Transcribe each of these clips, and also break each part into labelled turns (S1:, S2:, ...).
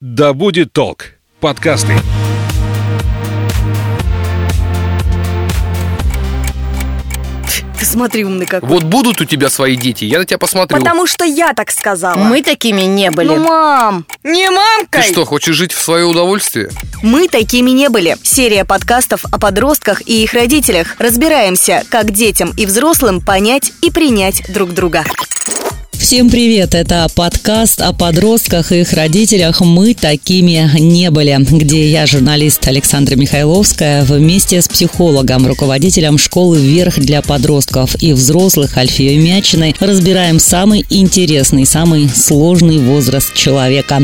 S1: Да будет толк. Подкасты.
S2: Ты смотри, умный какой.
S3: Вот будут у тебя свои дети, я на тебя посмотрю.
S2: Потому что я так сказала.
S4: Мы такими не были.
S2: Ну, мам, не мамкой.
S3: Ты что, хочешь жить в свое удовольствие?
S2: Мы такими не были. Серия подкастов о подростках и их родителях. Разбираемся, как детям и взрослым понять и принять друг друга.
S5: Всем привет! Это подкаст о подростках и их родителях «Мы такими не были», где я, журналист Александра Михайловская, вместе с психологом, руководителем школы «Вверх» для подростков и взрослых Альфией Мячиной разбираем самый интересный, самый сложный возраст человека.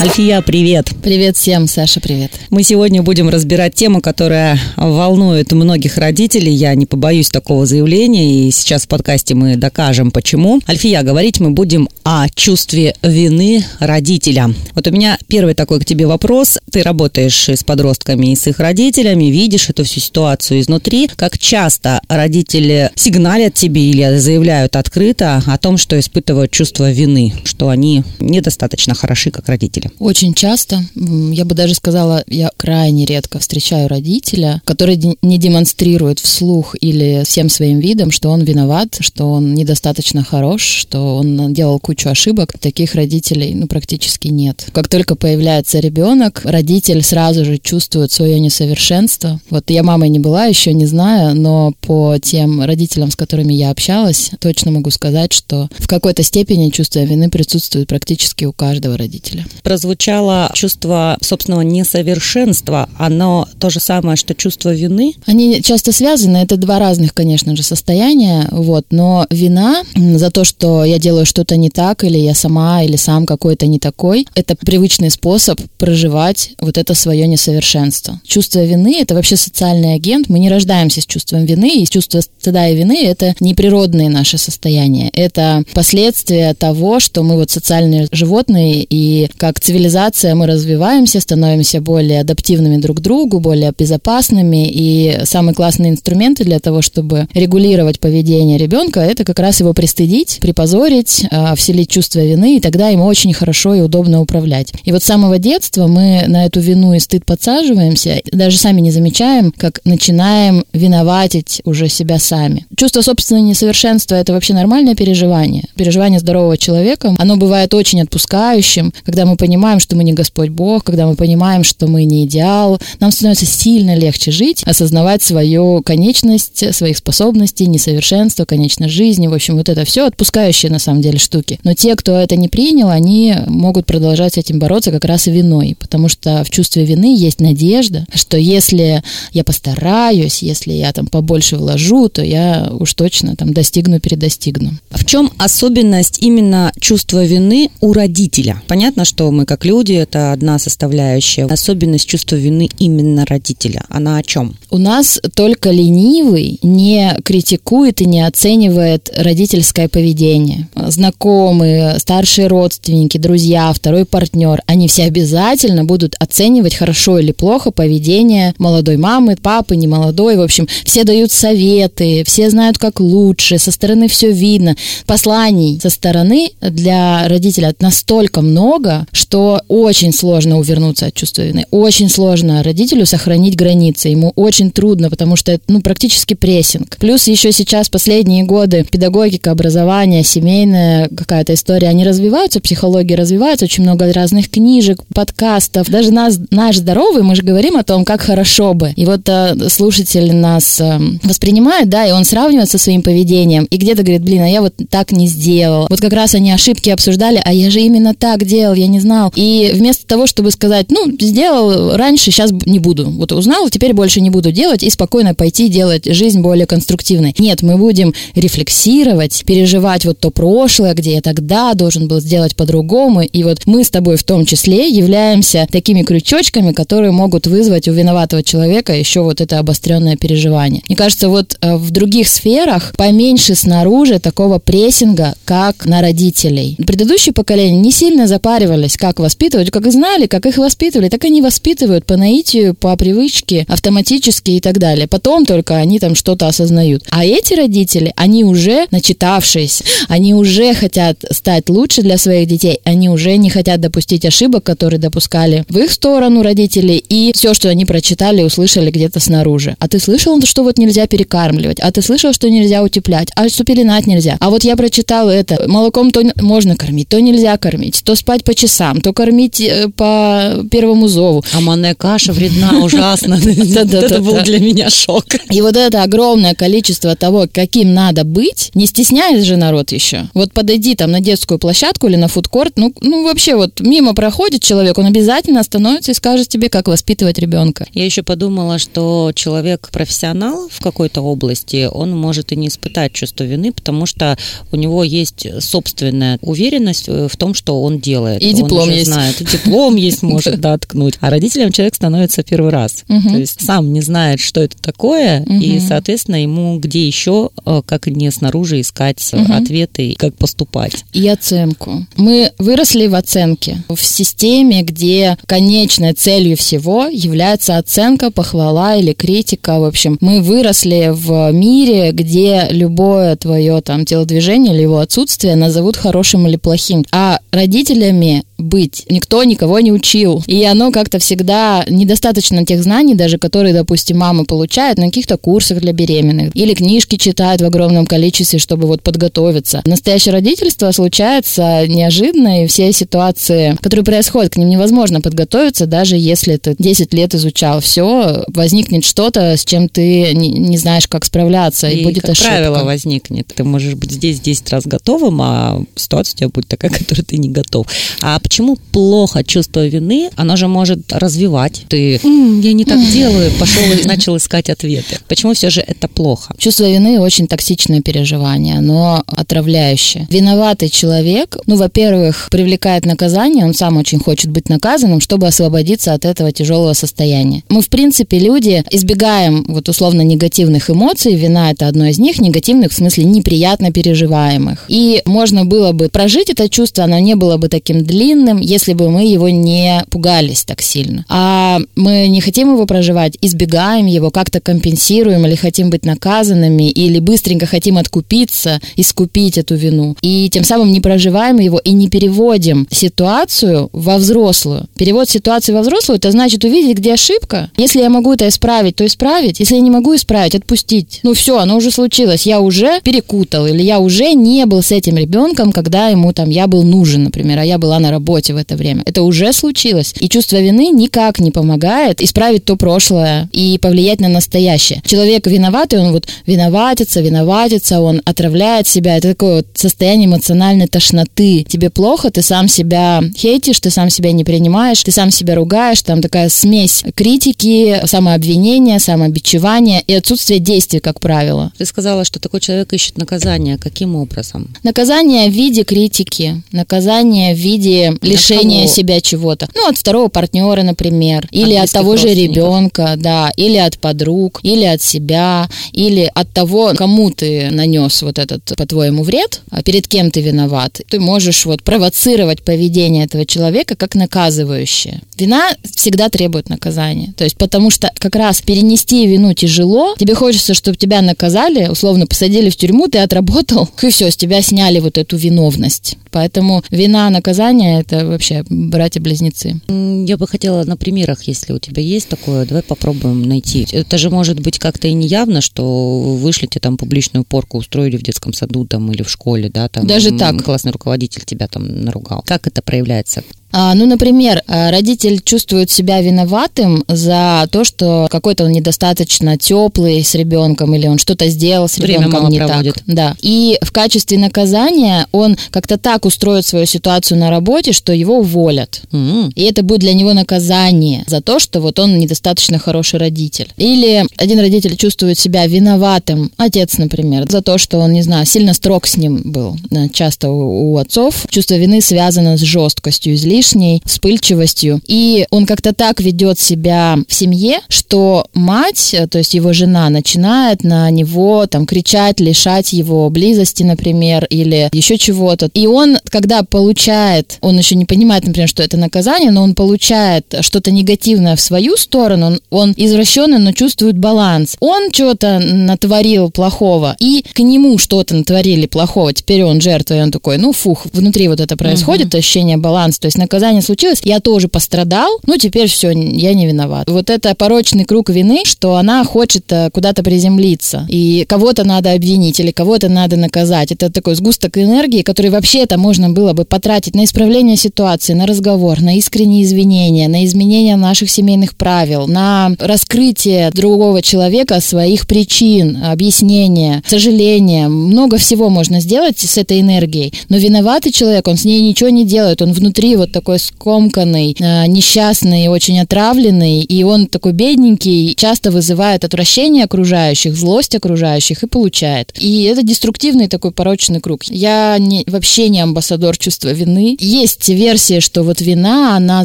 S5: Альфия, привет!
S4: Привет всем, Саша, привет.
S5: Мы сегодня будем разбирать тему, которая волнует многих родителей. Я не побоюсь такого заявления, и сейчас в подкасте мы докажем, почему. Альфия, говорить мы будем о чувстве вины родителя. Вот у меня первый такой к тебе вопрос. Ты работаешь с подростками и с их родителями, видишь эту всю ситуацию изнутри. Как часто родители сигналят тебе или заявляют открыто о том, что испытывают чувство вины, что они недостаточно хороши как родители?
S4: Очень часто, я бы даже сказала, я крайне редко встречаю родителя, который не демонстрирует вслух или всем своим видом, что он виноват, что он недостаточно хорош, что он делал кучу ошибок. Таких родителей, ну, практически нет. Как только появляется ребенок, родитель сразу же чувствует свое несовершенство. Вот я мамой не была, еще не знаю, но по тем родителям, с которыми я общалась, точно могу сказать, что в какой-то степени чувство вины присутствует практически у каждого родителя.
S5: Прозвучало чувство собственного несовершенства. Оно то же самое, что чувство вины?
S4: Они часто связаны, это два разных, конечно же, состояния, вот, но вина за то, что я делаю что-то не так, или я сама, или сам какой-то не такой, это привычный способ проживать вот это свое несовершенство. Чувство вины — это вообще социальный агент, мы не рождаемся с чувством вины, и чувство стыда и вины — это неприродные наши состояния, это последствия того, что мы вот социальные животные, и как цивилизация мы развиваемся, становимся более адаптивными друг к другу, более безопасными, и самые классные инструменты для того, чтобы регулировать поведение ребенка, это как раз его пристыдить, припозорить, а, вселить чувство вины, и тогда ему очень хорошо и удобно управлять. И вот с самого детства мы на эту вину и стыд подсаживаемся, даже сами не замечаем, как начинаем виноватить уже себя сами. Чувство собственного несовершенства – это вообще нормальное переживание. Переживание здорового человека, оно бывает очень отпускающим, когда мы понимаем, что мы не Господь Бог, когда мы понимаем, что мы не идеал, нам становится сильно легче жить, осознавать свою конечность, своих способностей, несовершенство, конечность жизни, в общем, вот это все отпускающие на самом деле штуки. Но те, кто это не принял, они могут продолжать с этим бороться как раз и виной, потому что в чувстве вины есть надежда, что если я постараюсь, если я там побольше вложу, то я уж точно там достигну, передостигну.
S5: В чем особенность именно чувства вины у родителя? Понятно, что мы как люди, это одна составляющая. Особенность чувства вины именно родителя. Она о чем?
S4: У нас только ленивый не критикует и не оценивает родительское поведение. Знакомые, старшие родственники, друзья, второй партнер, они все обязательно будут оценивать хорошо или плохо поведение молодой мамы, папы, не молодой. В общем, все дают советы, все знают, как лучше, со стороны все видно. Посланий со стороны для родителя настолько много, что очень сложно увернуться от чувства вины. Очень сложно родителю сохранить границы. Ему очень трудно, потому что это ну, практически прессинг. Плюс еще сейчас последние годы педагогика, образование, семейная какая-то история, они развиваются, психология развивается, очень много разных книжек, подкастов. Даже нас, наш здоровый, мы же говорим о том, как хорошо бы. И вот э, слушатель нас э, воспринимает, да, и он сравнивает со своим поведением, и где-то говорит, блин, а я вот так не сделал. Вот как раз они ошибки обсуждали, а я же именно так делал, я не знал. И вместо того, чтобы сказать, ну, сделал раньше, сейчас не буду. Вот узнал, теперь больше не буду делать, и спокойно пойти делать жизнь более конструктивной. Нет, мы будем рефлексировать, переживать вот то прошлое, где я тогда должен был сделать по-другому. И вот мы с тобой в том числе являемся такими крючочками, которые могут вызвать у виноватого человека еще вот это обостренное переживание. Мне кажется, вот э, в других сферах поменьше снаружи такого прессинга, как на родителей. Предыдущие поколения не сильно запаривались, как воспитывать, как знали, как их воспитывали, так они воспитывают по наитию, по привычке, автоматически и так далее. Потом только они там что-то осознают. А эти родители, они уже начитавшись, они уже уже хотят стать лучше для своих детей, они уже не хотят допустить ошибок, которые допускали в их сторону родители, и все, что они прочитали, услышали где-то снаружи. А ты слышал, что вот нельзя перекармливать? А ты слышал, что нельзя утеплять? А что пеленать нельзя? А вот я прочитал это. Молоком то можно кормить, то нельзя кормить, то спать по часам, то кормить э, по первому зову.
S5: А манная каша вредна ужасно. Это был для меня шок.
S4: И вот это огромное количество того, каким надо быть, не стесняясь же народ еще. Вот подойди там на детскую площадку или на фудкорт, ну, ну вообще вот мимо проходит человек, он обязательно остановится и скажет тебе, как воспитывать ребенка.
S5: Я еще подумала, что человек профессионал в какой-то области, он может и не испытать чувство вины, потому что у него есть собственная уверенность в том, что он делает.
S4: И диплом
S5: он
S4: есть.
S5: Знает, и диплом есть, может, да, ткнуть. А родителям человек становится первый раз. То есть сам не знает, что это такое, и, соответственно, ему где еще, э, как не снаружи, искать ответы, как поступать.
S4: И оценку. Мы выросли в оценке, в системе, где конечной целью всего является оценка, похвала или критика. В общем, мы выросли в мире, где любое твое там телодвижение или его отсутствие назовут хорошим или плохим. А родителями быть. Никто никого не учил. И оно как-то всегда недостаточно тех знаний, даже которые, допустим, мама получает на каких-то курсах для беременных. Или книжки читает в огромном количестве, чтобы вот подготовиться. Настоящее родительство случается неожиданно, и все ситуации, которые происходят, к ним невозможно подготовиться, даже если ты 10 лет изучал все, возникнет что-то, с чем ты не, не знаешь, как справляться, и,
S5: И,
S4: будет
S5: как
S4: ошибка.
S5: правило, возникнет. Ты можешь быть здесь 10 раз готовым, а ситуация у тебя будет такая, которой ты не готов. А почему плохо чувство вины? Оно же может развивать. Ты, «М, я не так делаю, пошел и начал искать ответы. Почему все же это плохо?
S4: Чувство вины очень токсичное переживание, оно отравляющее. Виноватый человек, ну, во-первых, привлекает наказание, он сам очень хочет быть наказанным, чтобы освободиться от этого тяжелого состояния. Мы, в принципе, люди избегаем вот условно негативных эмоций, вина это одно из них, негативных в смысле неприятно переживаемых. И можно было бы прожить это чувство, оно не было бы таким длинным, если бы мы его не пугались так сильно. А мы не хотим его проживать, избегаем его, как-то компенсируем или хотим быть наказанными, или быстренько хотим откупиться, искупить эту вину. И тем самым не проживаем его и не переводим ситуацию во взрослую. Перевод ситуации во взрослую, это значит увидеть, где ошибка. Если я могу это исправить, то исправить. Если я не могу исправить, отпустить. Ну все, оно уже случилось. Я уже перекутал, или я уже не был с этим ребенком, когда ему там я был нужен, например, а я была на работе в это время. Это уже случилось. И чувство вины никак не помогает исправить то прошлое и повлиять на настоящее. Человек виноватый, он вот виноватится, виноватится, он отравляет себя. Это такое вот состояние эмоциональной тошноты. Тебе плохо, ты сам себя хейтишь, ты сам себя не принимаешь, ты сам себя ругаешь. Там такая смесь критики, самообвинения, самобичевания и отсутствие действий, как правило.
S5: Ты сказала, что такой человек ищет наказание. Каким образом?
S4: Наказание в виде критики, наказание в виде лишения
S5: кого?
S4: себя чего-то. Ну, от второго партнера, например, или от
S5: близких
S4: того же ребенка, да, или от подруг, или от себя, или от того, кому ты нанес вот этот, по-твоему, вред, а перед кем ты виноват. Ты можешь вот провоцировать поведение этого человека как наказывающее. Вина всегда требует наказания. То есть потому что как раз перенести вину тяжело, тебе хочется, чтобы тебя наказали, условно посадили в тюрьму, ты отработал, и все, с тебя сняли вот эту виновность. Поэтому вина, наказание – это вообще братья-близнецы.
S5: Я бы хотела на примерах, если у тебя есть такое, давай попробуем найти. Это же может быть как-то и неявно, что вы вышлите там публичную порку, устроили в детском саду там или в школе, да, там
S4: Даже так.
S5: классный руководитель тебя там наругал. Как это проявляется?
S4: А, ну, например, а, родитель чувствует себя виноватым за то, что какой-то он недостаточно теплый с ребенком, или он что-то сделал с
S5: Время
S4: ребенком не
S5: проводит.
S4: так. Да. И в качестве наказания он как-то так устроит свою ситуацию на работе, что его уволят.
S5: М,
S4: И это будет для него наказание за то, что вот он недостаточно хороший родитель. Или один родитель чувствует себя виноватым, отец, например, за то, что он, не знаю, сильно строг с ним был. Часто у, у отцов чувство вины связано с жесткостью, излишеством, излишней вспыльчивостью. И он как-то так ведет себя в семье, что мать, то есть его жена, начинает на него там кричать, лишать его близости, например, или еще чего-то. И он, когда получает, он еще не понимает, например, что это наказание, но он получает что-то негативное в свою сторону, он, он извращенный, но чувствует баланс. Он что-то натворил плохого, и к нему что-то натворили плохого, теперь он жертва, и он такой, ну фух, внутри вот это происходит, угу. ощущение баланса, то есть наказание случилось, я тоже пострадал, ну теперь все, я не виноват. Вот это порочный круг вины, что она хочет э, куда-то приземлиться, и кого-то надо обвинить или кого-то надо наказать. Это такой сгусток энергии, который вообще-то можно было бы потратить на исправление ситуации, на разговор, на искренние извинения, на изменение наших семейных правил, на раскрытие другого человека своих причин, объяснения, сожаления. Много всего можно сделать с этой энергией. Но виноватый человек, он с ней ничего не делает. Он внутри вот скомканный, э, несчастный, очень отравленный. И он такой бедненький, часто вызывает отвращение окружающих, злость окружающих и получает. И это деструктивный такой порочный круг. Я не, вообще не амбассадор чувства вины. Есть версия, что вот вина, она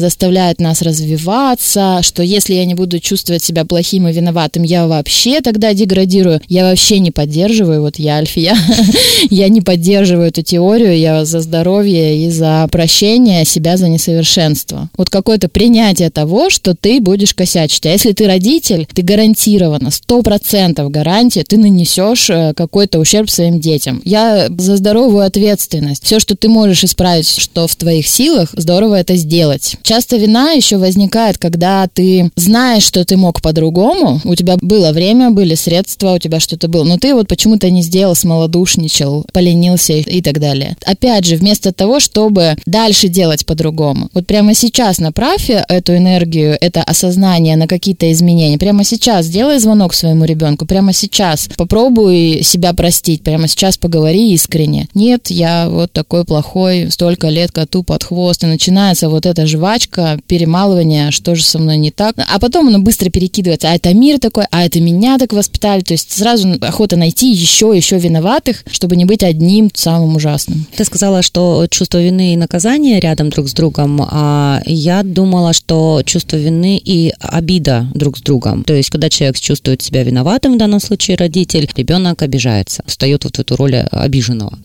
S4: заставляет нас развиваться, что если я не буду чувствовать себя плохим и виноватым, я вообще тогда деградирую. Я вообще не поддерживаю, вот я Альфия, я не поддерживаю эту теорию, я за здоровье и за прощение себя за несовершенство. Вот какое-то принятие того, что ты будешь косячить. А если ты родитель, ты гарантированно, сто процентов гарантия, ты нанесешь э, какой-то ущерб своим детям. Я за здоровую ответственность. Все, что ты можешь исправить, что в твоих силах, здорово это сделать. Часто вина еще возникает, когда ты знаешь, что ты мог по-другому, у тебя было время, были средства, у тебя что-то было, но ты вот почему-то не сделал, смолодушничал, поленился и так далее. Опять же, вместо того, чтобы дальше делать по-другому. Вот прямо сейчас направь эту энергию, это осознание на какие-то изменения. Прямо сейчас сделай звонок своему ребенку, прямо сейчас попробуй себя простить, прямо сейчас поговори искренне. Нет, я вот такой плохой, столько лет коту под хвост, и начинается вот эта жвачка, перемалывание, что же со мной не так. А потом оно быстро перекидывается, а это мир такой, а это меня так воспитали. То есть сразу охота найти еще, еще виноватых, чтобы не быть одним самым ужасным.
S5: Ты сказала, что чувство вины и наказания рядом друг с другом, а я думала, что чувство вины и обида друг с другом. То есть, когда человек чувствует себя виноватым, в данном случае родитель, ребенок обижается, встает вот в эту роль обиженного.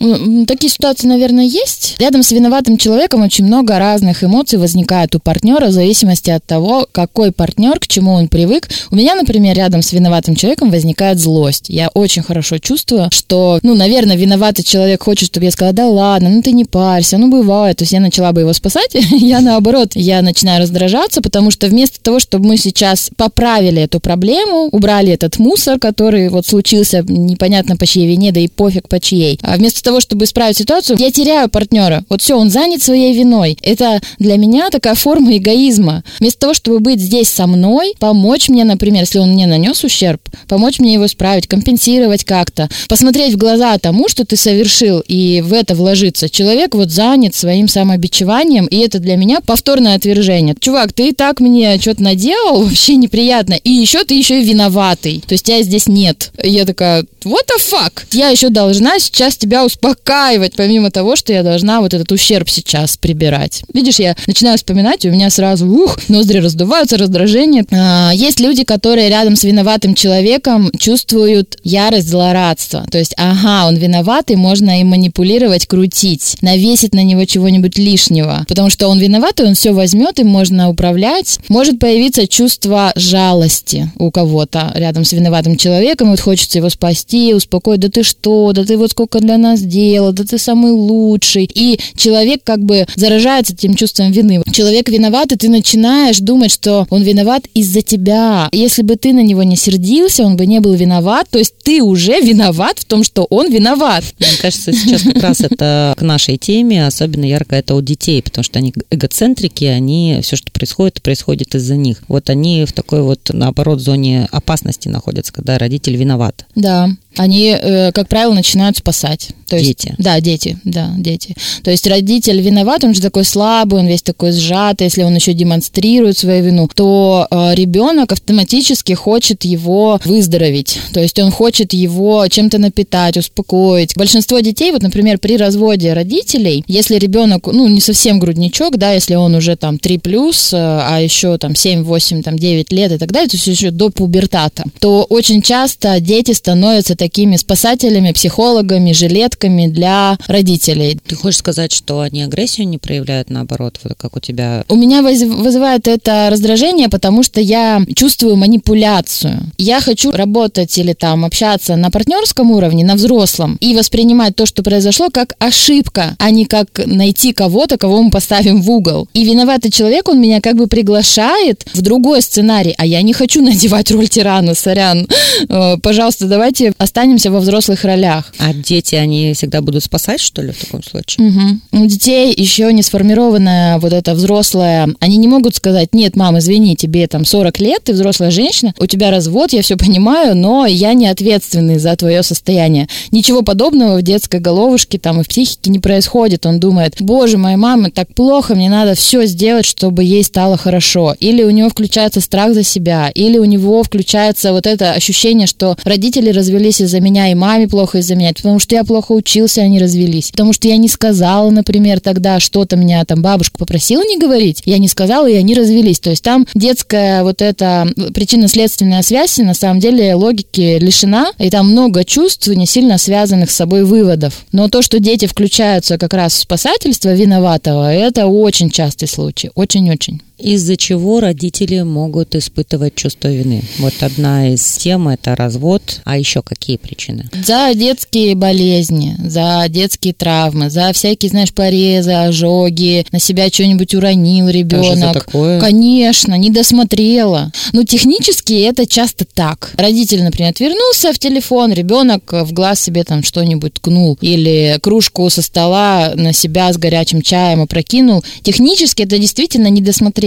S4: Такие ситуации, наверное, есть. Рядом с виноватым человеком очень много разных эмоций возникает у партнера в зависимости от того, какой партнер, к чему он привык. У меня, например, рядом с виноватым человеком возникает злость. Я очень хорошо чувствую, что, ну, наверное, виноватый человек хочет, чтобы я сказала, да ладно, ну ты не парься, ну бывает. То есть я начала бы его спасать, я наоборот, я начинаю раздражаться, потому что вместо того, чтобы мы сейчас поправили эту проблему, убрали этот мусор, который вот случился непонятно по чьей вине, да и пофиг по чьей, а вместо того, чтобы исправить ситуацию, я теряю партнера. Вот все, он занят своей виной. Это для меня такая форма эгоизма. Вместо того, чтобы быть здесь со мной, помочь мне, например, если он мне нанес ущерб, помочь мне его исправить, компенсировать как-то, посмотреть в глаза тому, что ты совершил, и в это вложиться. Человек вот занят своим самобичеванием, и это для меня повторное отвержение. Чувак, ты и так мне что-то наделал, вообще неприятно, и еще ты еще и виноватый. То есть тебя здесь нет. И я такая, what the fuck? Я еще должна сейчас тебя успокаивать, помимо того, что я должна вот этот ущерб сейчас прибирать. Видишь, я начинаю вспоминать, и у меня сразу, ух, ноздри раздуваются, раздражение. А, есть люди, которые рядом с виноватым человеком чувствуют ярость, злорадство. То есть, ага, он виноват, и можно им манипулировать, крутить, навесить на него чего-нибудь лишнего. Потому что он виноват, и он все возьмет, им можно управлять. Может появиться чувство жалости у кого-то рядом с виноватым человеком, и вот хочется его спасти, успокоить, да ты что, да ты вот сколько для нас сделал, да ты самый лучший. И человек как бы заражается этим чувством вины. Человек виноват, и ты начинаешь думать, что он виноват из-за тебя. Если бы ты на него не сердился, он бы не был виноват, то есть ты уже виноват в том, что он виноват.
S5: Мне кажется, сейчас как раз это к нашей теме, особенно ярко это у детей, потому что они эгоцентрики, они все, что происходит, происходит из-за них. Вот они в такой вот, наоборот, зоне опасности находятся, когда родитель виноват.
S4: Да. Они, э, как правило, начинают спасать. То есть,
S5: Дети.
S4: Да, дети, да, дети. То есть родитель виноват, он же такой слабый, он весь такой сжатый, если он еще демонстрирует свою вину, то э, ребенок автоматически хочет его выздороветь. То есть он хочет его чем-то напитать, успокоить. Большинство детей, вот, например, при разводе родителей, если ребенок, ну, не совсем грудничок, да, если он уже там 3 плюс, э, а еще там 7, 8, там 9 лет и так далее, то есть еще до пубертата, то очень часто дети становятся такими спасателями, психологами, жилетками для родителей.
S5: Ты хочешь сказать, что они агрессию не проявляют, наоборот, вот как у тебя?
S4: У меня выз- вызывает это раздражение, потому что я чувствую манипуляцию. Я хочу работать или там общаться на партнерском уровне, на взрослом, и воспринимать то, что произошло, как ошибка, а не как найти кого-то, кого мы поставим в угол. И виноватый человек, он меня как бы приглашает в другой сценарий, а я не хочу надевать роль тирана, сорян. Э, Пожалуйста, давайте останемся во взрослых ролях.
S5: А дети, они всегда будут спасать, что ли, в таком случае?
S4: Мгм. У детей еще не сформированная вот эта взрослая, они не могут сказать, нет, мам, извини, тебе там 40 лет, ты взрослая женщина, у тебя развод, я все понимаю, но я не ответственный за твое состояние. Ничего подобного в детской головушке там и в психике не происходит. Он думает, боже, моя мама так плохо, мне надо все сделать, чтобы ей стало хорошо. Или у него включается страх за себя, или у него включается вот это ощущение, что родители развелись из-за меня, и маме плохо из-за меня, потому что я плохо учился, они развелись. Потому что я не сказала, например, тогда что-то меня там бабушка попросила не говорить, я не сказала, и они развелись. То есть там детская вот эта причинно-следственная связь, на самом деле логики лишена, и там много чувств, не сильно связанных с собой выводов. Но то, что дети включаются как раз в спасательство виноватого, это очень частый случай, очень-очень.
S5: Из-за чего родители могут испытывать чувство вины? Вот одна из тем – это развод, а еще какие причины?
S4: За детские болезни, за детские травмы, за всякие, знаешь, порезы, ожоги, на себя что-нибудь уронил ребенок. Конечно, не досмотрела. Ну, технически это часто так. Родитель, например, отвернулся в телефон, ребенок в глаз себе там что-нибудь ткнул или кружку со стола на себя с горячим чаем опрокинул. Технически это действительно не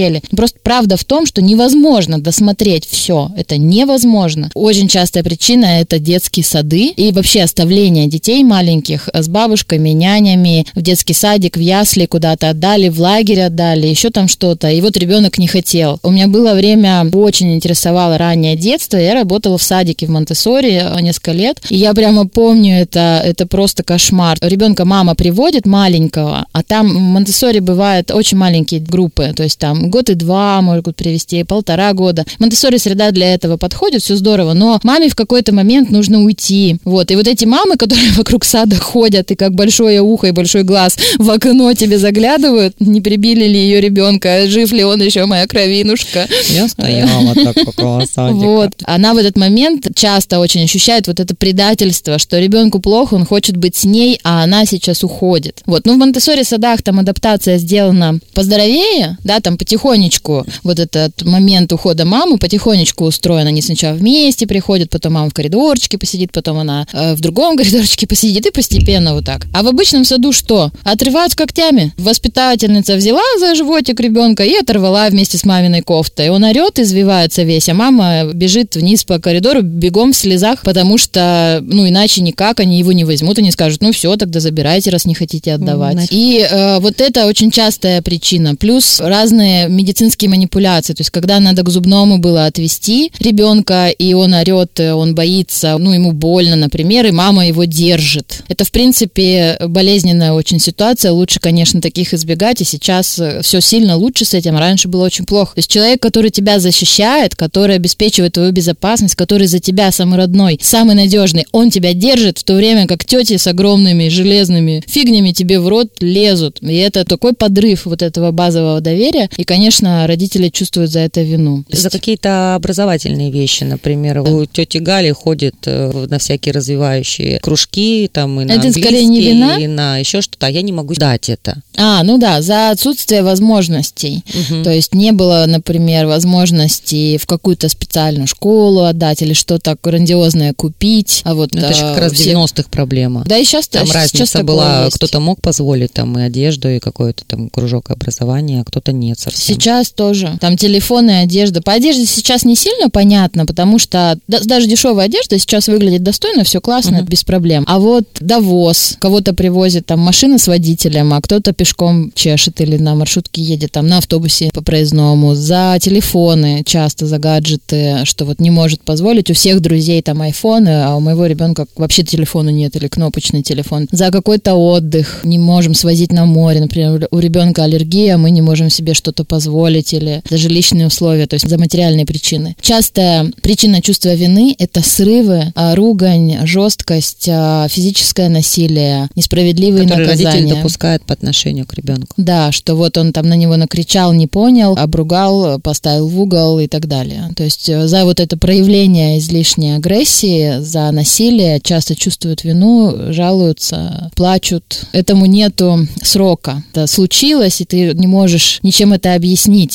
S4: досмотрели. Просто правда в том, что невозможно досмотреть все. Это невозможно. Очень частая причина это детские сады и вообще оставление детей маленьких с бабушками, нянями в детский садик, в ясли куда-то отдали, в лагерь отдали, еще там что-то. И вот ребенок не хотел. У меня было время, очень интересовало раннее детство. Я работала в садике в Монтессори несколько лет. И я прямо помню это, это просто кошмар. Ребенка мама приводит маленького, а там в Монтессори бывают очень маленькие группы. То есть там год и два могут привести, полтора года. Монтессори среда для этого подходит, все здорово. Но маме в какой-то момент нужно уйти. Вот. И вот эти мамы, которые вокруг сада ходят и как большое ухо и большой глаз в окно тебе заглядывают, не прибили ли ее ребенка, жив ли он еще, моя кровинушка.
S5: Я стояла так около садика.
S4: Вот. Она в этот момент часто очень ощущает вот это предательство, что ребенку плохо, он хочет быть с ней, а она сейчас уходит. Вот. Ну, в Монтессори садах там адаптация сделана поздоровее, да, там потихонечку вот этот момент ухода мамы потихонечку устроен. Они сначала вместе приходят, потом мама в коридорчике посидит, потом она э, в другом коридорчике посидит и постепенно вот так. А в обычном саду что? Отрывают когтями. Воспитательница взяла за животик ребенка и оторвала вместе с маминой кофтой. Он орет, извивается весь, а мама бежит вниз по коридору бегом в слезах, потому что, ну, иначе никак они его не возьмут, они скажут, ну, все, тогда забирайте, раз не хотите отдавать.
S5: Значит-
S4: И э, вот это очень частая причина. Плюс разные медицинские манипуляции. То есть, когда надо к зубному было отвести ребенка, и он орет, э, он боится, ну, ему больно, например, и мама его держит. Это, в принципе, болезненная очень ситуация. Лучше, конечно, таких избегать, и сейчас все сильно лучше с этим. Раньше было очень плохо. То есть, человек, который тебя защищает, который обеспечивает твою безопасность, который за тебя самый родной, самый надежный, он тебя держит, в то время как тети с огромными железными фигнями тебе в рот лезут. И это такой подрыв вот этого базового доверия. И, конечно, родители чувствуют за это вину.
S5: За какие-то образовательные вещи, например, у тети Гали ходит э, на всякие развивающие кружки, там и на
S4: Это скорее не вина?
S5: и на еще что-то, а я не могу дать это.
S4: А, ну да, за отсутствие возможностей.
S5: Мгм.
S4: То есть не было, например, возможности в какую-то специальную школу отдать или что-то грандиозное купить. А вот
S5: Ну, это же
S4: а,
S5: как раз
S4: все-
S5: 90-х проблема.
S4: Да и сейчас
S5: Там
S4: сейчас
S5: разница
S4: такое
S5: была, кто-то мог позволить там и одежду, и какой-то там кружок образования, а кто-то нет совсем.
S4: Сейчас тоже. Там телефоны, одежда. По одежде сейчас не сильно понятно, потому что да- даже дешевая одежда сейчас выглядит достойно, все классно,
S5: Мгм.
S4: без проблем. А вот довоз, кого-то привозит там машина с водителем, а кто-то пешком чешет или на маршрутке едет, там на автобусе по проездному, за телефоны часто, за гаджеты, что вот не может позволить. У всех друзей там айфоны, а у моего ребенка вообще телефона нет или кнопочный телефон. За какой-то отдых не можем свозить на море, например, у ребенка аллергия, мы не можем себе что-то позволить или даже личные условия, то есть за материальные причины. Частая причина чувства вины – это срывы, а, ругань, жесткость, а, физическое насилие, несправедливые
S5: родитель
S4: наказания.
S5: допускает по отношению к ребенку.
S4: Да, что вот он там на него накричал, не понял, обругал, поставил в угол и так далее. То есть э, за вот это проявление излишней агрессии, за насилие часто чувствуют вину, жалуются, плачут. Этому нету срока. Это случилось, и ты не можешь ничем это объяснить.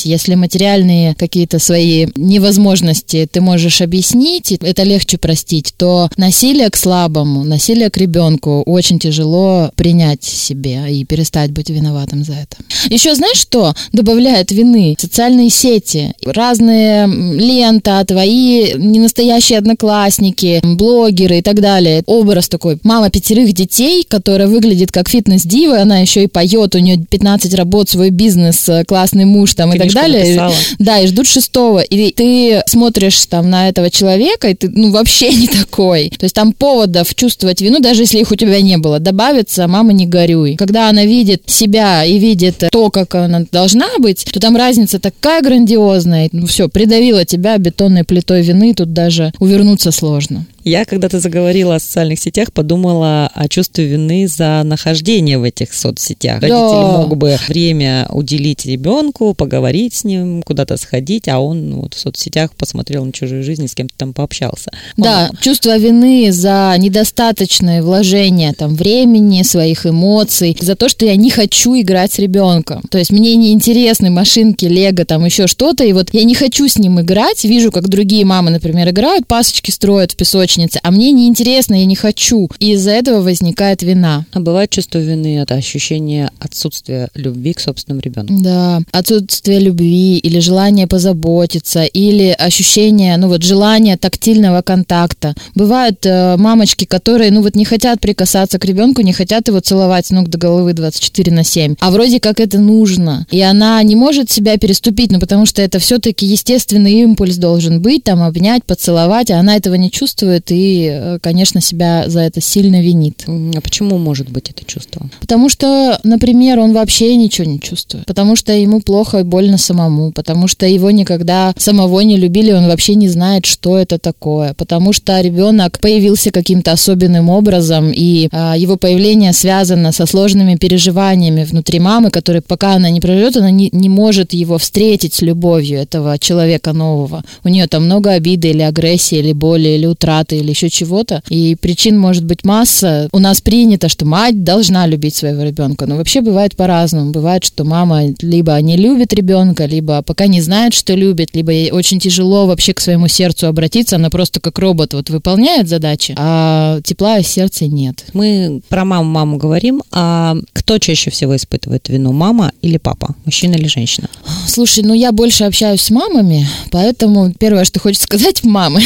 S4: Если материальные какие-то свои невозможности ты можешь объяснить, это легче простить, то насилие к слабому, насилие к ребенку очень тяжело принять себе и перестать быть виноватым за это. Еще знаешь, что добавляет вины? Социальные сети, разные лента, твои ненастоящие одноклассники, блогеры и так далее. Образ такой. Мама пятерых детей, которая выглядит как фитнес-дива, она еще и поет, у нее 15 работ, свой бизнес, э, классный муж там и так далее.
S5: написала.
S4: Да, и ждут шестого. И ты смотришь там на этого человека, и ты ну вообще не такой. То есть там поводов чувствовать вину, даже если их у тебя не было, добавится «мама, не горюй». Когда она видит себя и видит то, как она должна быть, то там разница такая грандиозная. Ну все, придавила тебя бетонной плитой вины, тут даже увернуться сложно.
S5: Я, когда ты заговорила о социальных сетях, подумала о чувстве вины за нахождение в этих соцсетях.
S4: Да.
S5: Родитель мог бы время уделить ребенку, поговорить с ним, куда-то сходить, а он вот в соцсетях посмотрел на чужую жизнь и с кем-то там пообщался. Он-
S4: Да, чувство вины за недостаточное вложение там времени, своих эмоций, за то, что я не хочу играть с ребенком. То есть мне не интересны машинки, лего, там еще что-то, и вот я не хочу с ним играть, вижу, как другие мамы, например, играют, пасочки строят в песочнице, а мне не интересно, я не хочу. И из-за этого возникает вина.
S5: А бывает чувство вины, это ощущение отсутствия любви к собственному ребенку.
S4: Да, отсутствие любви или желание позаботиться, или ощущение, ну вот желание тактильного контакта. Бывают э, мамочки, которые, ну вот не хотят прикасаться к ребенку, не хотят его целовать с ног до головы 24 на 7, а вроде как это нужно. И она не может себя переступить, ну потому что это все-таки естественный импульс должен быть, там обнять, поцеловать, а она этого не чувствует и, э, конечно, себя за это сильно винит.
S5: А почему может быть это чувство?
S4: Потому что, например, он вообще ничего не чувствует. Потому что ему плохо и больно самому. Потому что его никогда самого не любили, он вообще не знает, что это такое. Потому что ребенок появился каким-то особенным образом, и а, его появление связано со сложными переживаниями внутри мамы, которые пока она не проживет, она не, не может его встретить с любовью, этого человека нового. У нее там много обиды или агрессии, или боли, или утраты, или еще чего-то. И причин может быть масса. У нас принято, что мать должна любить своего ребенка. Но вообще бывает по-разному. Бывает, что мама либо не любит ребенка, либо пока не знает, что любит, либо ей очень тяжело вообще к своему сердцу обратиться. Она просто как робот вот выполняет задачи, а тепла в сердце нет.
S5: Мы про маму-маму говорим, а кто чаще всего испытывает вину, мама или папа, мужчина или женщина?
S4: Слушай, ну я больше общаюсь с мамами, поэтому первое, что хочется сказать, мамы.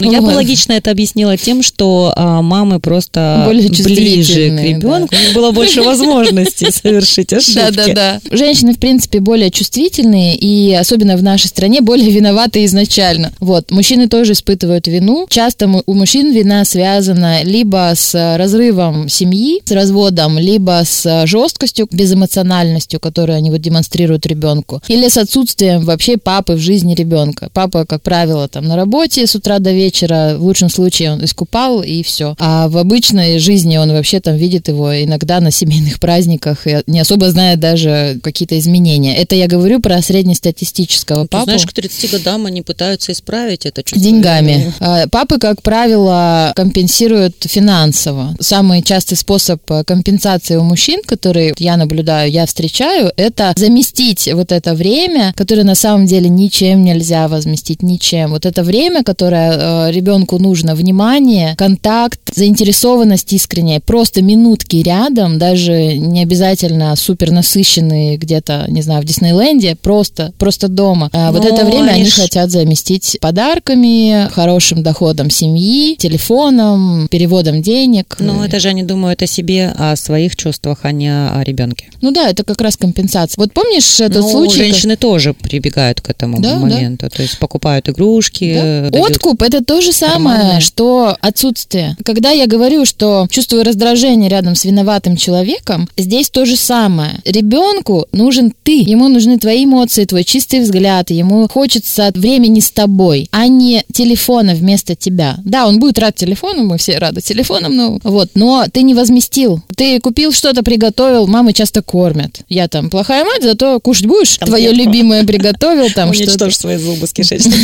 S5: Ну, я бы логично это объяснила тем, что а, мамы просто
S4: Более
S5: ближе к ребенку, них было больше возможностей совершить ошибки.
S4: Да, да, да. Женщины, в принципе, более чувствительные и особенно в нашей стране более виноваты изначально. Вот, мужчины тоже испытывают вину. Часто у мужчин вина связана либо с разрывом семьи, с разводом, либо с жесткостью, безэмоциональностью, которую они вот демонстрируют ребенку, или с отсутствием вообще папы в жизни ребенка. Папа, как правило, там на работе с утра до вечера, в лучшем случае он искупал и все. А в обычной жизни он вообще там видит его иногда на семейных праздниках и не особо знает даже какие-то изменения. Это я говорю про среднестатистического
S5: Ты
S4: папу.
S5: знаешь, к 30 годам они пытаются исправить это чувство.
S4: Деньгами. А, Папы, как правило, компенсируют финансово. Самый частый способ э, компенсации у мужчин, который я наблюдаю, я встречаю, это заместить вот это время, которое на самом деле ничем нельзя возместить, ничем. Вот это время, которое э, ребенку нужно, внимание, контакт, заинтересованность искренняя, просто минутки рядом, даже не обязательно супер насыщенные где-то, не знаю, в Диснейленде, просто, просто дома. А вот
S5: Но
S4: это время они хотят заместить подарками, хорошим доходом семьи, телефоном, переводом денег.
S5: Ну, это же они думают о себе, о своих чувствах, а не о ребенке.
S4: Ну да, это как раз компенсация. Вот помнишь этот
S5: Ну,
S4: случай? как-
S5: женщины тоже прибегают к этому
S4: Да, да.
S5: моменту. То есть покупают игрушки.
S4: Да. Откуп это то же самое,
S5: Карманное.
S4: что отсутствие. Когда я говорю, что чувствую раздражение рядом с виноватым человеком, здесь то же самое. Ребенку нужен ты, ему нужны твои эмоции, твой чистый взгляд, ему хочется времени с тобой, а не телефона вместо тебя. Да, он будет рад телефону, мы все рады телефонам, ну вот, но ты не возместил. Ты купил что-то, приготовил, мамы часто кормят. Я там плохая мать, зато кушать будешь, твое любимое приготовил, там что-то.
S5: свои зубы с кишечником.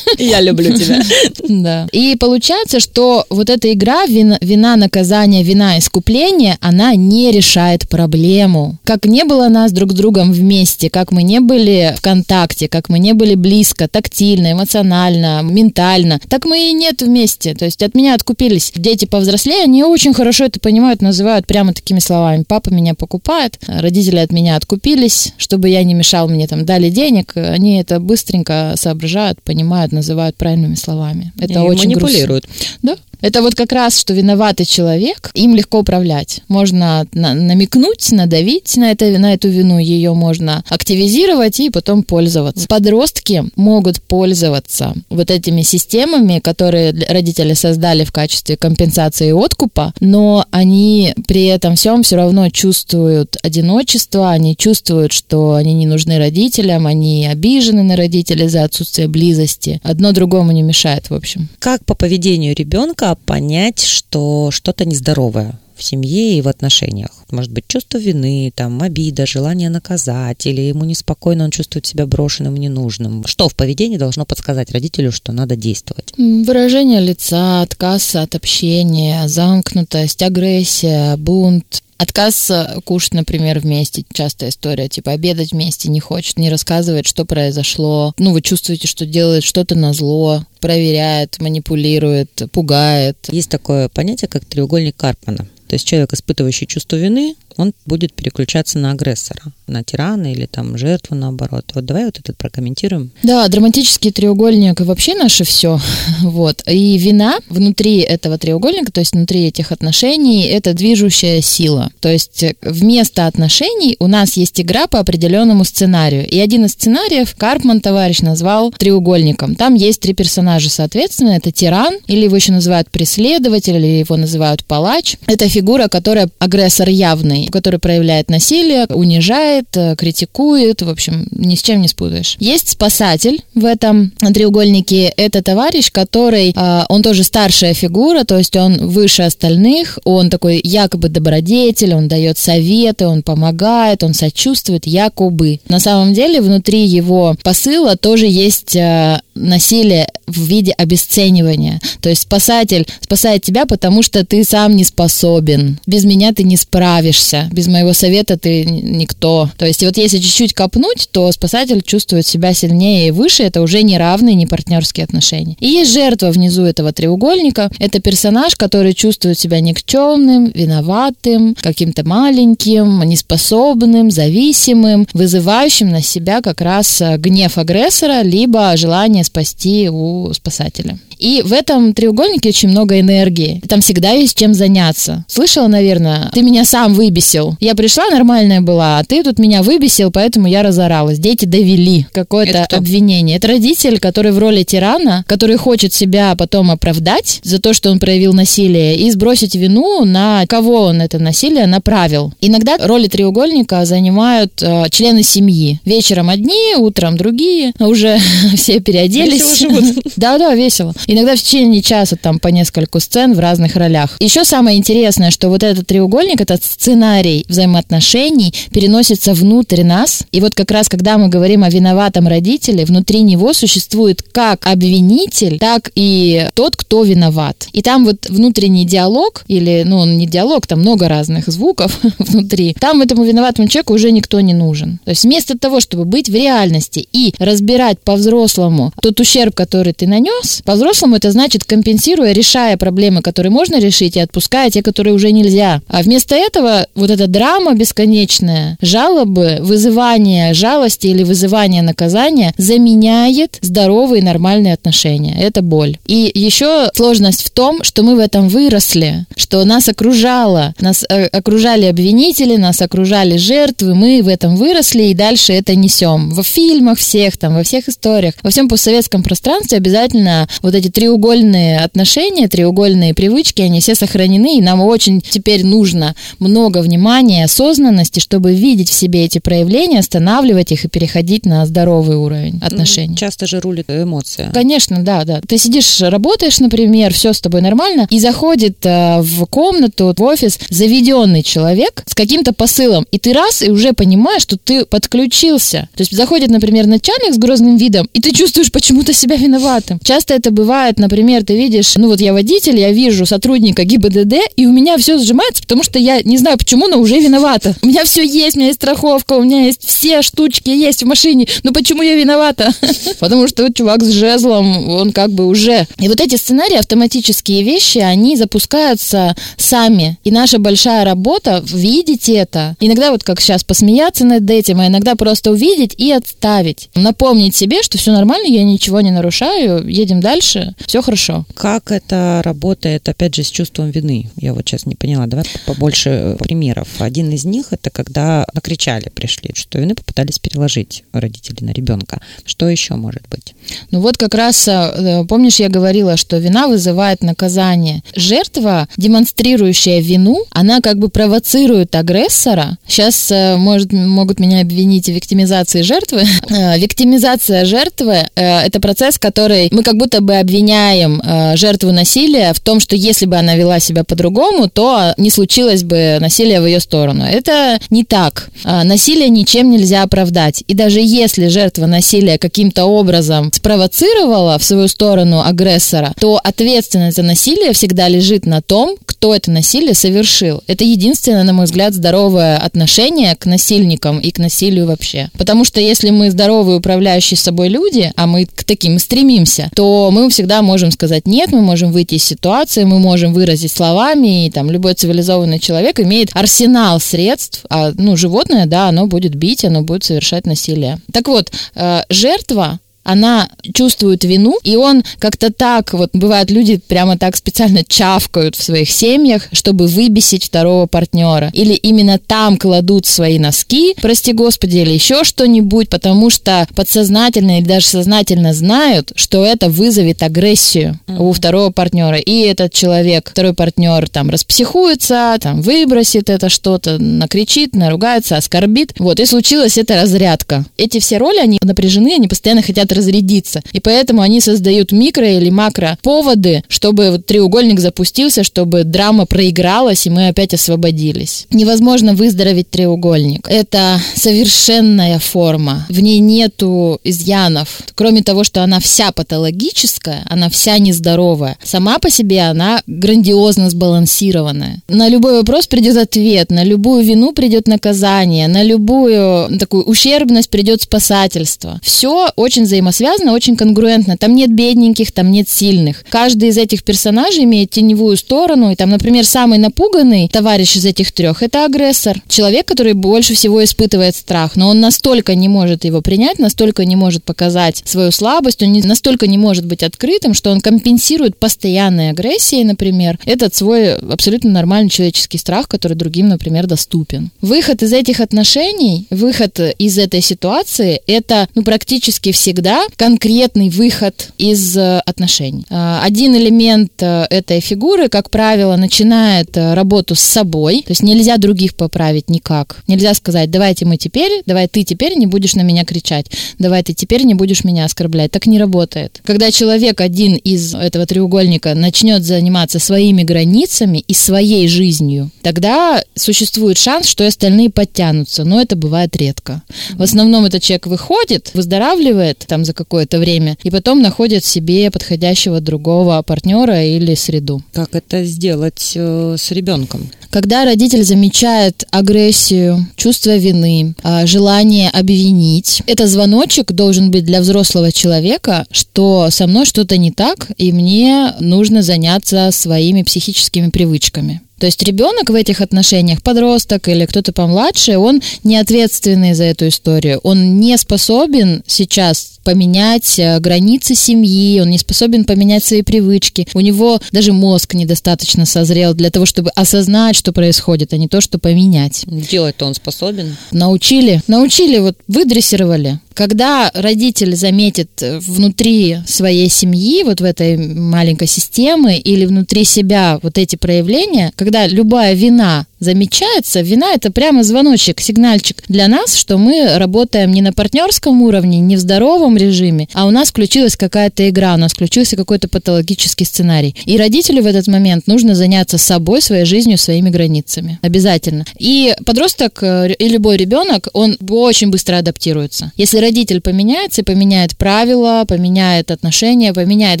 S5: Я люблю тебя.
S4: Да. И получается, что вот эта игра вина, наказание, вина, искупление, она не решает проблему. Как не было нас друг с другом вместе, как мы не были в контакте, как мы не были близко, тактильно, эмоционально, ментально, так мы и нет вместе. То есть от меня откупились. Дети повзрослее, они очень хорошо это понимают, называют прямо такими словами. Папа меня покупает, родители от меня откупились, чтобы я не мешал, мне там дали денег. Они это быстренько соображают, понимают, называют правильными словами. Это
S5: И
S4: очень грустно.
S5: манипулируют.
S4: Да. Это вот как раз, что виноватый человек, им легко управлять. Можно на- намекнуть, надавить на, это, на эту вину, ее можно активизировать и потом пользоваться. Подростки могут пользоваться вот этими системами, которые родители создали в качестве компенсации и откупа, но они при этом всем все равно чувствуют одиночество, они чувствуют, что они не нужны родителям, они обижены на родителей за отсутствие близости. Одно другому не мешает, в общем.
S5: Как по поведению ребенка понять, что что-то нездоровое в семье и в отношениях? Может быть, чувство вины, там, обида, желание наказать, или ему неспокойно, он чувствует себя брошенным, ненужным. Что в поведении должно подсказать родителю, что надо действовать?
S4: Выражение лица, отказ от общения, замкнутость, агрессия, бунт. Отказ э, кушать, например, вместе. Частая история. Типа обедать вместе не хочет, не рассказывает, что произошло. Ну, вы чувствуете, что делает что-то на зло, проверяет, манипулирует, пугает.
S5: Есть такое понятие, как треугольник Карпмана. То есть человек, испытывающий чувство вины, он будет переключаться на агрессора, на тирана или там жертву наоборот. Вот давай вот этот прокомментируем.
S4: Да, драматический треугольник вообще наше все. Вот. И вина внутри этого треугольника, то есть внутри этих отношений, это движущая сила. То есть э, вместо отношений у нас есть игра по определенному сценарию. И один из сценариев Карпман, товарищ, назвал треугольником. Там есть три персонажа, соответственно. Это тиран, или его еще называют преследователь, или его называют палач. Это фигура, которая агрессор явный, который проявляет насилие, унижает, э, критикует, в общем, ни с чем не спутаешь. Есть спасатель в этом треугольнике. Это товарищ, который, а, он тоже старшая фигура, то есть он выше остальных, он такой якобы добродетель, он дает советы, он помогает, он сочувствует, якобы. На самом деле внутри его посыла тоже есть а, насилие в виде обесценивания. То есть спасатель спасает тебя, потому что ты сам не способен. Без меня ты не справишься. Без моего совета ты никто. То есть вот если чуть-чуть копнуть, то спасатель чувствует себя сильнее и выше. Это уже не равные, не партнерские отношения. И есть жертва внизу этого треугольника. Это персонаж, который чувствует себя никчемным, виноватым, каким-то маленьким, неспособным, зависимым, вызывающим на себя как раз э, гнев агрессора, либо желание спасти у спасателя. И в этом треугольнике очень много энергии. Там всегда есть чем заняться. Слышала, наверное, ты меня сам выбесил. Я пришла, нормальная была, а ты тут меня выбесил, поэтому я разоралась. Дети довели какое-то обвинение. Это родитель, который в роли тирана, который хочет себя потом оправдать за то, что он проявил насилие, и сбросить вину на кого он это насилие направил. Иногда роли треугольника занимают э, члены семьи. Вечером одни, утром другие. Уже все переоделись.
S5: Живут.
S4: Да-да, весело. Иногда в течение часа там по нескольку сцен в разных ролях. Еще самое интересное, что вот этот треугольник, этот сценарий взаимоотношений переносится внутрь нас. И вот как раз, когда мы говорим о виноватом родителе, внутри него существует как обвинитель, так и тот, кто виноват. И там вот внутренний диалог, или, ну, не диалог, там много разных звуков внутри, там этому виноватому человеку уже никто не нужен. То есть вместо того, чтобы быть в реальности и разбирать по-взрослому тот ущерб, который ты нанес, по-взрослому это значит компенсируя, решая проблемы, которые можно решить, и отпуская те, которые уже нельзя. А вместо этого вот эта драма бесконечная, жалобы, вызывание жалости или вызывание наказания заменяет здоровые нормальные отношения. Это боль. И еще сложность в том, что мы в этом выросли, что нас окружало, нас э, окружали обвинители, нас окружали жертвы, мы в этом выросли и дальше это несем. Во фильмах всех, там, во всех историях, во всем постсоветском пространстве обязательно вот эти треугольные отношения, треугольные привычки, они все сохранены, и нам очень теперь нужно много внимания, осознанности, чтобы видеть в себе эти проявления, останавливать их и переходить на здоровый уровень отношений.
S5: Часто же рулит эмоция.
S4: Конечно, да, да. Ты сидишь, работаешь, например, все с тобой нормально, и заходит э, в комнату, в офис заведенный человек с каким-то посылом, и ты раз и уже понимаешь, что ты подключился. То есть заходит, например, начальник с грозным видом, и ты чувствуешь почему-то себя виноватым. Часто это бывает, например, ты видишь, ну вот я водитель, я вижу сотрудника ГИБДД, и у меня все сжимается, потому что я не знаю почему, но уже виновата. У меня все есть, у меня есть страховка, у меня есть все штучки есть в машине, но почему я виновата? Потому что вот чувак с жезлом, он как бы уже... И вот эти сценарии, автоматические вещи, они запускаются сами. И наша большая работа видеть это. Иногда вот как сейчас посмеяться над этим, а иногда просто увидеть и отставить. Напомнить себе, что все нормально, я ничего не нарушаю, едем дальше, все хорошо.
S5: Как это работает, опять же, с чувством вины? Я вот сейчас не поняла. Давай побольше примеров. Один из них это когда накричали, пришли, что вины попытались переложить родители на ребенка. Что еще может быть?
S4: Ну вот как раз, э, помнишь, я говорила, что вина вызывает наказание. Жертва, демонстрирующая вину, она как бы провоцирует агрессора. Сейчас э, может, могут меня обвинить в виктимизации жертвы. Э, Виктимизация жертвы – это процесс, который мы как будто бы обвиняем жертву насилия в том, что если бы она вела себя по-другому, то не случилось бы насилие в ее сторону. Это не так. Насилие ничем нельзя оправдать. И даже если жертва насилия каким-то образом спровоцировала в свою сторону агрессора, то ответственность за насилие всегда лежит на том, кто это насилие совершил. Это единственное, на мой взгляд, здоровое отношение к насильникам и к насилию вообще. Потому что если мы здоровые, управляющие собой люди, а мы к таким стремимся, то мы всегда можем сказать нет, мы можем выйти из ситуации, мы можем выразить словами, и там любой цивилизованный человек имеет арсенал средств, а ну, животное, да, оно будет бить, оно будет совершать насилие. Так вот, э, жертва она чувствует вину, и он как-то так, вот бывают люди прямо так специально чавкают в своих семьях, чтобы выбесить второго партнера. Или именно там кладут свои носки, прости господи, или еще что-нибудь, потому что подсознательно или даже сознательно знают, что это вызовет агрессию mm-hmm. у второго партнера. И этот человек, второй партнер там распсихуется, там выбросит это что-то, накричит, наругается, оскорбит. Вот, и случилась эта разрядка. Эти все роли, они напряжены, они постоянно хотят разрядиться. И поэтому они создают микро или макро поводы, чтобы вот треугольник запустился, чтобы драма проигралась, и мы опять освободились. Невозможно выздороветь треугольник. Это совершенная форма. В ней нету изъянов. Кроме того, что она вся патологическая, она вся нездоровая. Сама по себе она грандиозно сбалансированная. На любой вопрос придет ответ, на любую вину придет наказание, на любую такую ущербность придет спасательство. Все очень взаимосвязано, очень конгруентно. Там нет бедненьких, там нет сильных. Каждый из этих персонажей имеет теневую сторону. И там, например, самый напуганный товарищ из этих трех – это агрессор. Человек, который больше всего испытывает страх. Но он настолько не может его принять, настолько не может показать свою слабость, он настолько не может быть открытым, что он компенсирует постоянной агрессией, например, этот свой абсолютно нормальный человеческий страх, который другим, например, доступен. Выход из этих отношений, выход из этой ситуации – это ну, практически всегда тогда конкретный выход из э, отношений. Э, Один элемент э, этой фигуры, как правило, начинает работу с собой, то есть нельзя других поправить никак. Нельзя сказать, давайте мы теперь, давай ты теперь не будешь на меня кричать, давай ты теперь не будешь меня оскорблять. Так не работает. Когда человек один из этого треугольника начнет заниматься своими границами и своей жизнью, тогда существует шанс, что и остальные подтянутся, но это бывает редко. В основном этот человек выходит, выздоравливает там за какое-то время, и потом находит себе подходящего другого партнера или среду.
S5: Как это сделать э, с ребенком?
S4: Когда родитель замечает агрессию, чувство вины, а, желание обвинить, это звоночек должен быть для взрослого человека, что со мной что-то не так, и мне нужно заняться своими психическими привычками. То есть ребенок в этих отношениях, подросток или кто-то помладше, он не ответственный за эту историю. Он не способен сейчас поменять э, границы семьи, он не способен поменять свои привычки. У него даже мозг недостаточно созрел для того, чтобы осознать, что происходит, а не то, что поменять.
S5: Делать-то он способен?
S4: Научили, научили, вот выдрессировали. Когда родитель заметит э, внутри своей семьи, вот в этой маленькой системы или внутри себя вот эти проявления, когда любая вина замечается, вина это прямо звоночек, сигнальчик для нас, что мы работаем не на партнерском уровне, не в здоровом режиме, а у нас включилась какая-то игра, у нас включился какой-то патологический сценарий. И родителю в этот момент нужно заняться собой, своей жизнью, своими границами. Обязательно. И подросток э, и любой ребенок, он очень быстро адаптируется. Если родитель поменяется, поменяет правила, поменяет отношения, поменяет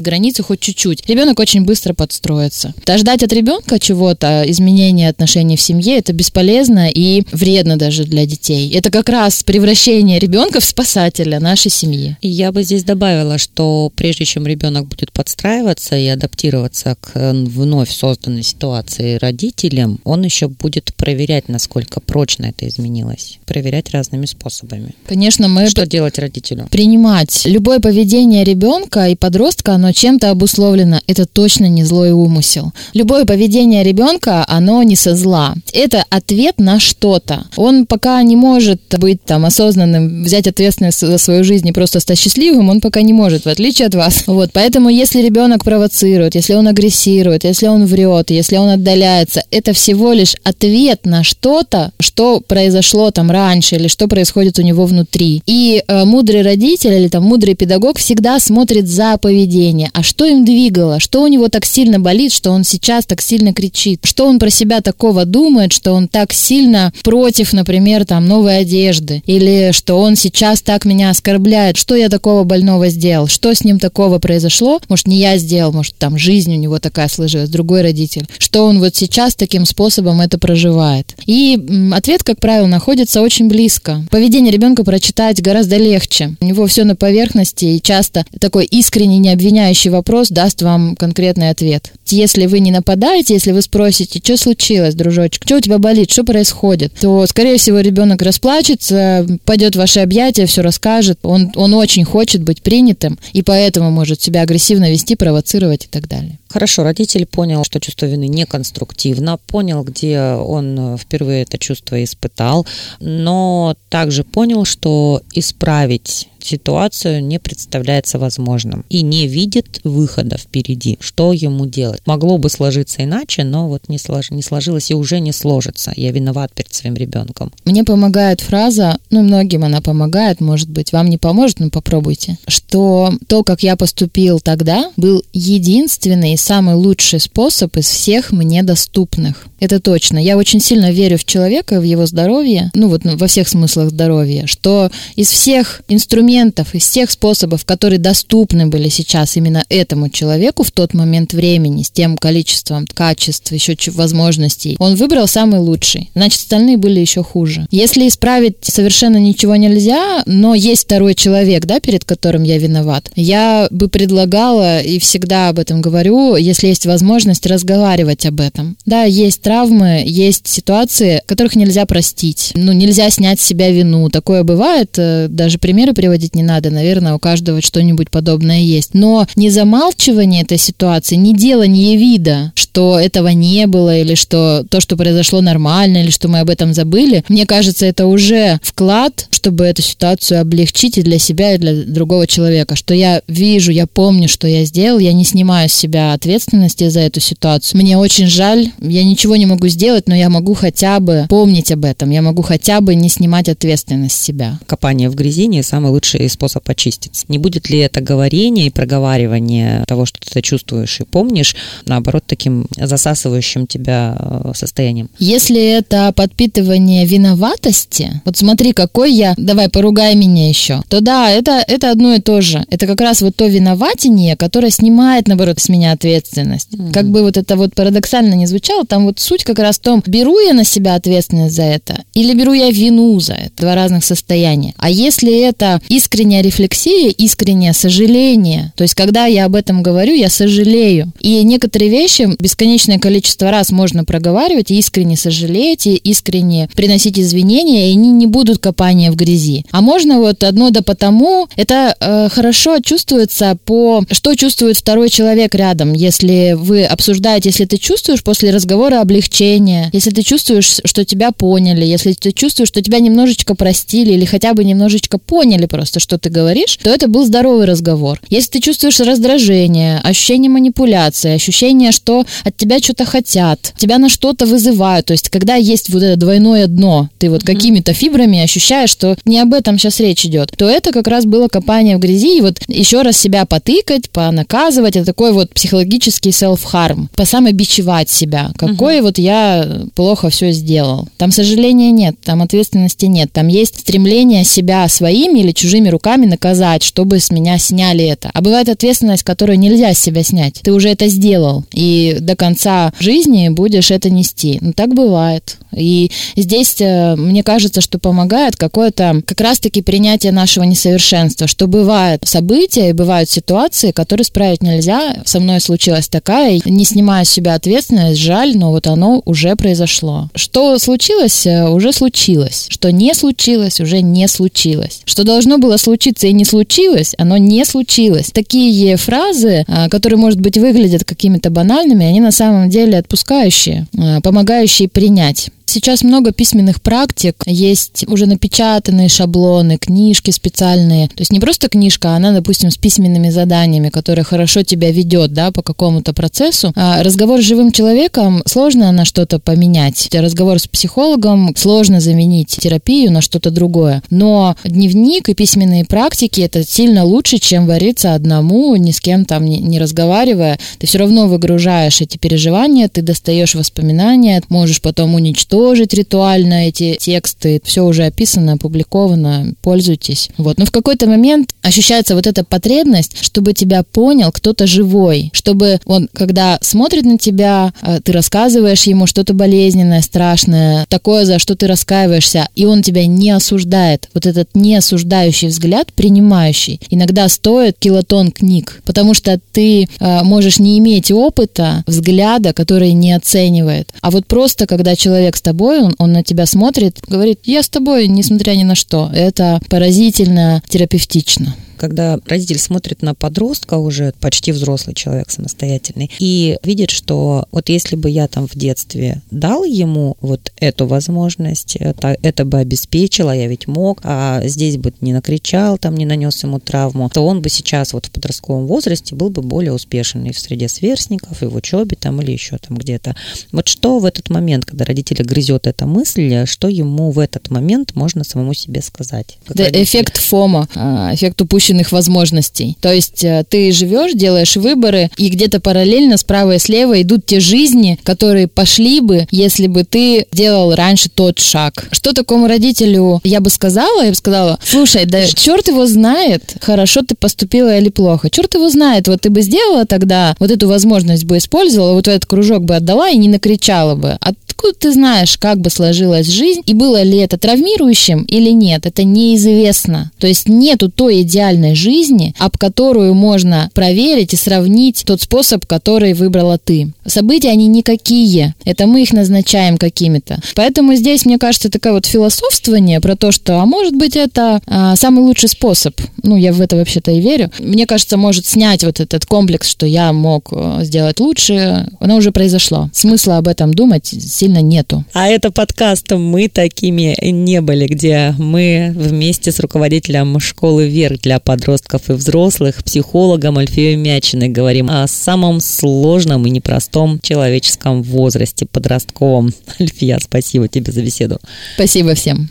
S4: границы хоть чуть-чуть, ребенок очень быстро подстроится. А от ребенка чего-то, изменения отношений в семье, семье, это бесполезно и вредно даже для детей. Это как раз превращение ребенка в спасателя нашей семьи.
S5: И я бы здесь добавила, что прежде чем ребенок будет подстраиваться и адаптироваться к э, вновь созданной ситуации родителям, он еще будет проверять, насколько прочно это изменилось. Проверять разными способами.
S4: Конечно, мы...
S5: Что делать родителю?
S4: Принимать. Любое поведение ребенка и подростка, оно чем-то обусловлено. Это точно не злой умысел. Любое поведение ребенка, оно не со зла это ответ на что-то. Он пока не может быть там осознанным, взять ответственность за свою жизнь и просто стать счастливым, он пока не может, в отличие от вас. Вот, поэтому если ребенок провоцирует, если он агрессирует, если он врет, если он отдаляется, это всего лишь ответ на что-то, что произошло там раньше или что происходит у него внутри. И э, мудрый родитель или там мудрый педагог всегда смотрит за поведение. А что им двигало? Что у него так сильно болит, что он сейчас так сильно кричит? Что он про себя такого думает? Думает, что он так сильно против, например, там, новой одежды, или что он сейчас так меня оскорбляет, что я такого больного сделал, что с ним такого произошло, может, не я сделал, может, там жизнь у него такая сложилась, другой родитель, что он вот сейчас таким способом это проживает. И ответ, как правило, находится очень близко. Поведение ребенка прочитать гораздо легче. У него все на поверхности, и часто такой искренний, не обвиняющий вопрос даст вам конкретный ответ. Если вы не нападаете, если вы спросите, что случилось, дружочек, что у тебя болит, что происходит, то, скорее всего, ребенок расплачется, пойдет в ваши объятия, все расскажет. Он, он очень хочет быть принятым, и поэтому может себя агрессивно вести, провоцировать и так далее.
S5: Хорошо, родитель понял, что чувство вины неконструктивно, понял, где он впервые это чувство испытал, но также понял, что исправить ситуацию не представляется возможным и не видит выхода впереди. Что ему делать? Могло бы сложиться иначе, но вот не, слож... не сложилось и уже не сложится. Я виноват перед своим ребенком.
S4: Мне помогает фраза, ну, многим она помогает, может быть, вам не поможет, но попробуйте, что то, как я поступил тогда, был единственный и самый лучший способ из всех мне доступных. Это точно. Я очень сильно верю в человека, в его здоровье, ну вот во всех смыслах здоровья, что из всех инструментов, из тех способов, которые доступны были сейчас именно этому человеку в тот момент времени, с тем количеством качеств, еще возможностей, он выбрал самый лучший. Значит, остальные были еще хуже. Если исправить совершенно ничего нельзя, но есть второй человек, да, перед которым я виноват, я бы предлагала и всегда об этом говорю, если есть возможность разговаривать об этом. Да, есть травмы есть ситуации, которых нельзя простить. Ну, нельзя снять с себя вину. Такое бывает, э, даже примеры приводить не надо, наверное, у каждого что-нибудь подобное есть. Но не замалчивание этой ситуации, не делание вида, что этого не было, или что то, что произошло нормально, или что мы об этом забыли, мне кажется, это уже вклад, чтобы эту ситуацию облегчить и для себя, и для другого человека. Что я вижу, я помню, что я сделал, я не снимаю с себя ответственности за эту ситуацию. Мне очень жаль, я ничего не могу сделать, но я могу хотя бы помнить об этом, я могу хотя бы не снимать ответственность с себя.
S5: Копание в грязи не самый лучший способ очиститься. Не будет ли это говорение и проговаривание того, что ты чувствуешь и помнишь, наоборот, таким засасывающим тебя э, состоянием?
S4: Если это подпитывание виноватости, вот смотри, какой я, давай поругай меня еще, то да, это, это одно и то же. Это как раз вот то виноватение, которое снимает, наоборот, с меня ответственность. Mm-hmm. Как бы вот это вот парадоксально не звучало, там вот суть как раз в том, беру я на себя ответственность за это или беру я вину за это. Два разных состояния. А если это искренняя рефлексия, искреннее сожаление, то есть когда я об этом говорю, я сожалею. И некоторые вещи бесконечное количество раз можно проговаривать, искренне сожалеть, искренне приносить извинения, и они не будут копания в грязи. А можно вот одно да потому, это э, хорошо чувствуется по, что чувствует второй человек рядом, если вы обсуждаете, если ты чувствуешь после разговора облегчение, если ты чувствуешь, что тебя поняли, если ты чувствуешь, что тебя немножечко простили или хотя бы немножечко поняли просто, что ты говоришь, то это был здоровый разговор. Если ты чувствуешь раздражение, ощущение манипуляции, ощущение, что от тебя что-то хотят, тебя на что-то вызывают, то есть когда есть вот это двойное дно, ты вот какими-то фибрами ощущаешь, что не об этом сейчас речь идет, то это как раз было копание в грязи, и вот еще раз себя потыкать, понаказывать, это такой вот психологический self-harm, посамобичевать себя, какой. Вот я плохо все сделал. Там сожаления нет, там ответственности нет, там есть стремление себя своими или чужими руками наказать, чтобы с меня сняли это. А бывает ответственность, которую нельзя с себя снять. Ты уже это сделал, и до конца жизни будешь это нести. Ну, так бывает. И здесь э, мне кажется, что помогает какое-то как раз-таки принятие нашего несовершенства, что бывают события и бывают ситуации, которые исправить нельзя. Со мной случилась такая, не снимая с себя ответственность, жаль, но вот оно уже произошло. Что случилось, э, уже случилось. Что не случилось, уже не случилось. Что должно было случиться и не случилось, оно не случилось. Такие фразы, э, которые, может быть, выглядят какими-то банальными, они на самом деле отпускающие, помогающие принять. Сейчас много письменных практик, есть уже напечатанные шаблоны, книжки специальные. То есть не просто книжка, она, допустим, с письменными заданиями, которая хорошо тебя ведет, да, по какому-то процессу. А разговор с живым человеком сложно на что-то поменять. Разговор с психологом сложно заменить терапию на что-то другое. Но дневник и письменные практики это сильно лучше, чем вариться одному, ни с кем там не, не разговаривая. Ты все равно выгружаешь эти переживания, ты достаешь воспоминания, можешь потом уничтожить уничтожить ритуально эти тексты. Все уже описано, опубликовано, пользуйтесь. Вот. Но в какой-то момент ощущается вот эта потребность, чтобы тебя понял кто-то живой, чтобы он, когда смотрит на тебя, э, ты рассказываешь ему что-то болезненное, страшное, такое, за что ты раскаиваешься, и он тебя не осуждает. Вот этот не осуждающий взгляд, принимающий, иногда стоит килотон книг, потому что ты э, можешь не иметь опыта, взгляда, который не оценивает. А вот просто, когда человек с тобой, он, он на тебя смотрит, говорит, я с тобой, несмотря ни на что. Это поразительно терапевтично
S5: когда родитель смотрит на подростка уже, почти взрослый человек самостоятельный, и видит, что вот если бы я там в детстве дал ему вот эту возможность, это, это бы обеспечило, я ведь мог, а здесь бы не накричал, там не нанес ему травму, то он бы сейчас вот в подростковом возрасте был бы более успешен и в среде сверстников, и в учебе там или еще там где-то. Вот что в этот момент, когда родителя грызет эта мысль, что ему в этот момент можно самому себе сказать?
S4: Да, эффект ФОМа, а, эффект упущенного ограниченных возможностей. То есть э, ты живешь, делаешь выборы, и где-то параллельно справа и слева идут те жизни, которые пошли бы, если бы ты делал раньше тот шаг. Что такому родителю я бы сказала? Я бы сказала, слушай, да черт его знает, хорошо ты поступила или плохо. Черт его знает, вот ты бы сделала тогда, вот эту возможность бы использовала, вот этот кружок бы отдала и не накричала бы. От откуда ты знаешь, как бы сложилась жизнь, и было ли это травмирующим или нет, это неизвестно. То есть нету той идеальной жизни, об которую можно проверить и сравнить тот способ, который выбрала ты. События, они никакие, это мы их назначаем какими-то. Поэтому здесь, мне кажется, такое вот философствование про то, что, а может быть, это а, самый лучший способ. Ну, я в это вообще-то и верю. Мне кажется, может снять вот этот комплекс, что я мог э, сделать лучше, оно уже произошло. Смысла об этом думать сильно нету.
S5: А это подкаст «Мы такими не были», где мы вместе с руководителем школы «Вверх» для подростков и взрослых, психологом Альфией Мячиной говорим о самом сложном и непростом человеческом возрасте подростковом. Альфия, спасибо тебе за беседу.
S4: Спасибо всем.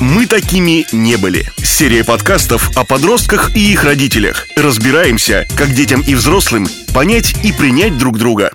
S1: Мы такими не были. Серия подкастов о подростках и их родителях. Разбираемся, как детям и взрослым понять и принять друг друга.